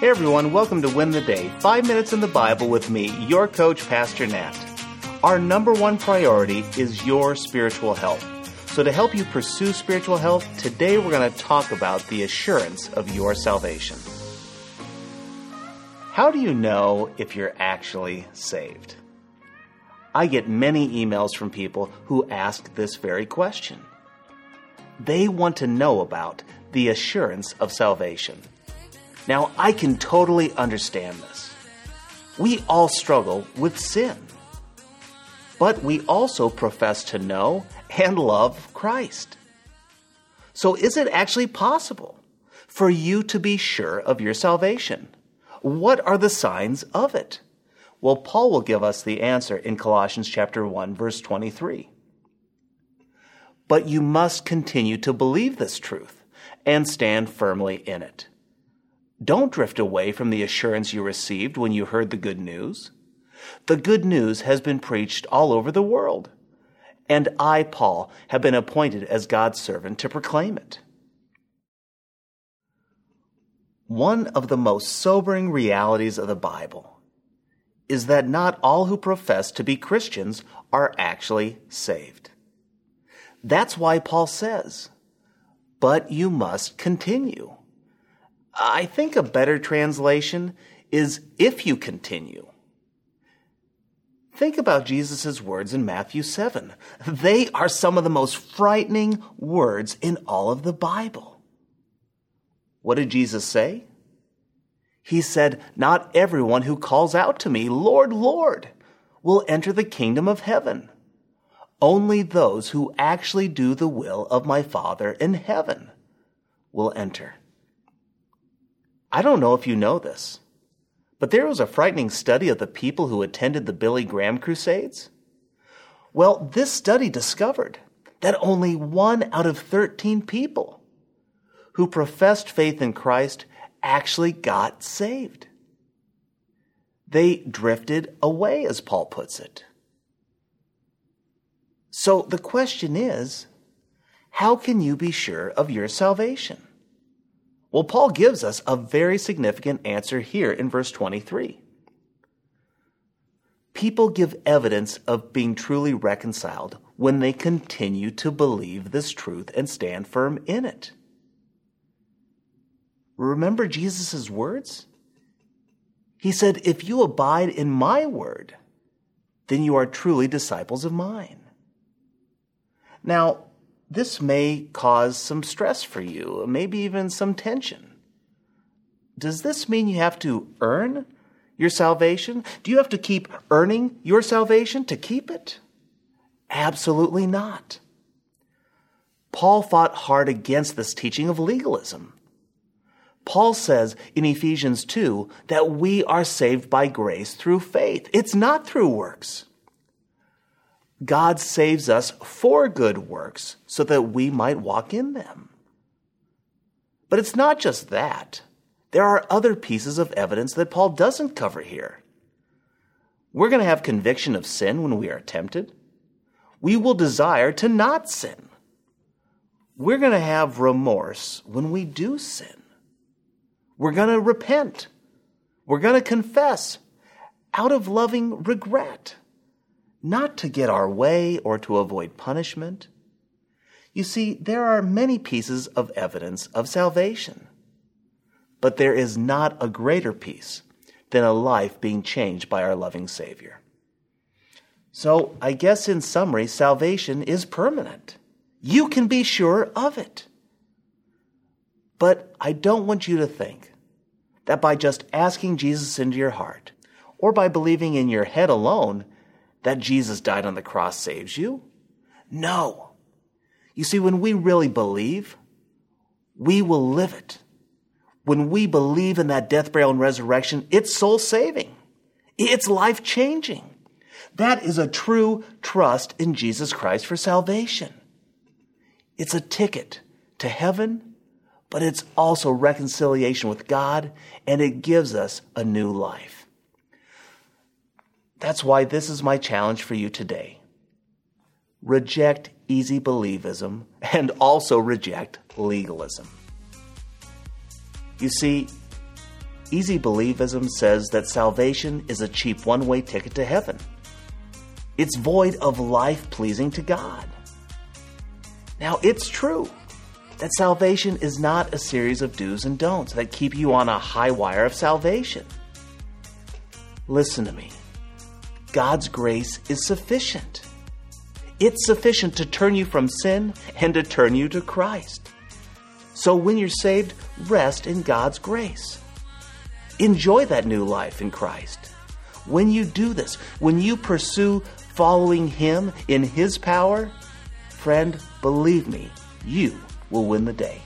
Hey everyone, welcome to Win the Day. Five minutes in the Bible with me, your coach, Pastor Nat. Our number one priority is your spiritual health. So, to help you pursue spiritual health, today we're going to talk about the assurance of your salvation. How do you know if you're actually saved? I get many emails from people who ask this very question. They want to know about the assurance of salvation. Now, I can totally understand this. We all struggle with sin. But we also profess to know and love Christ. So, is it actually possible for you to be sure of your salvation? What are the signs of it? Well, Paul will give us the answer in Colossians chapter 1 verse 23. But you must continue to believe this truth and stand firmly in it. Don't drift away from the assurance you received when you heard the good news. The good news has been preached all over the world, and I, Paul, have been appointed as God's servant to proclaim it. One of the most sobering realities of the Bible is that not all who profess to be Christians are actually saved. That's why Paul says, but you must continue. I think a better translation is if you continue. Think about Jesus' words in Matthew 7. They are some of the most frightening words in all of the Bible. What did Jesus say? He said, Not everyone who calls out to me, Lord, Lord, will enter the kingdom of heaven. Only those who actually do the will of my Father in heaven will enter. I don't know if you know this, but there was a frightening study of the people who attended the Billy Graham Crusades. Well, this study discovered that only one out of 13 people who professed faith in Christ actually got saved. They drifted away, as Paul puts it. So the question is how can you be sure of your salvation? Well, Paul gives us a very significant answer here in verse 23. People give evidence of being truly reconciled when they continue to believe this truth and stand firm in it. Remember Jesus' words? He said, If you abide in my word, then you are truly disciples of mine. Now, this may cause some stress for you, maybe even some tension. Does this mean you have to earn your salvation? Do you have to keep earning your salvation to keep it? Absolutely not. Paul fought hard against this teaching of legalism. Paul says in Ephesians 2 that we are saved by grace through faith. It's not through works. God saves us for good works so that we might walk in them. But it's not just that. There are other pieces of evidence that Paul doesn't cover here. We're going to have conviction of sin when we are tempted. We will desire to not sin. We're going to have remorse when we do sin. We're going to repent. We're going to confess out of loving regret not to get our way or to avoid punishment. You see, there are many pieces of evidence of salvation. But there is not a greater piece than a life being changed by our loving Savior. So, I guess in summary, salvation is permanent. You can be sure of it. But I don't want you to think that by just asking Jesus into your heart, or by believing in your head alone, that Jesus died on the cross saves you? No. You see, when we really believe, we will live it. When we believe in that death, burial, and resurrection, it's soul saving. It's life changing. That is a true trust in Jesus Christ for salvation. It's a ticket to heaven, but it's also reconciliation with God, and it gives us a new life. That's why this is my challenge for you today. Reject easy believism and also reject legalism. You see, Easy Believism says that salvation is a cheap one way ticket to heaven. It's void of life pleasing to God. Now, it's true that salvation is not a series of do's and don'ts that keep you on a high wire of salvation. Listen to me. God's grace is sufficient. It's sufficient to turn you from sin and to turn you to Christ. So when you're saved, rest in God's grace. Enjoy that new life in Christ. When you do this, when you pursue following Him in His power, friend, believe me, you will win the day.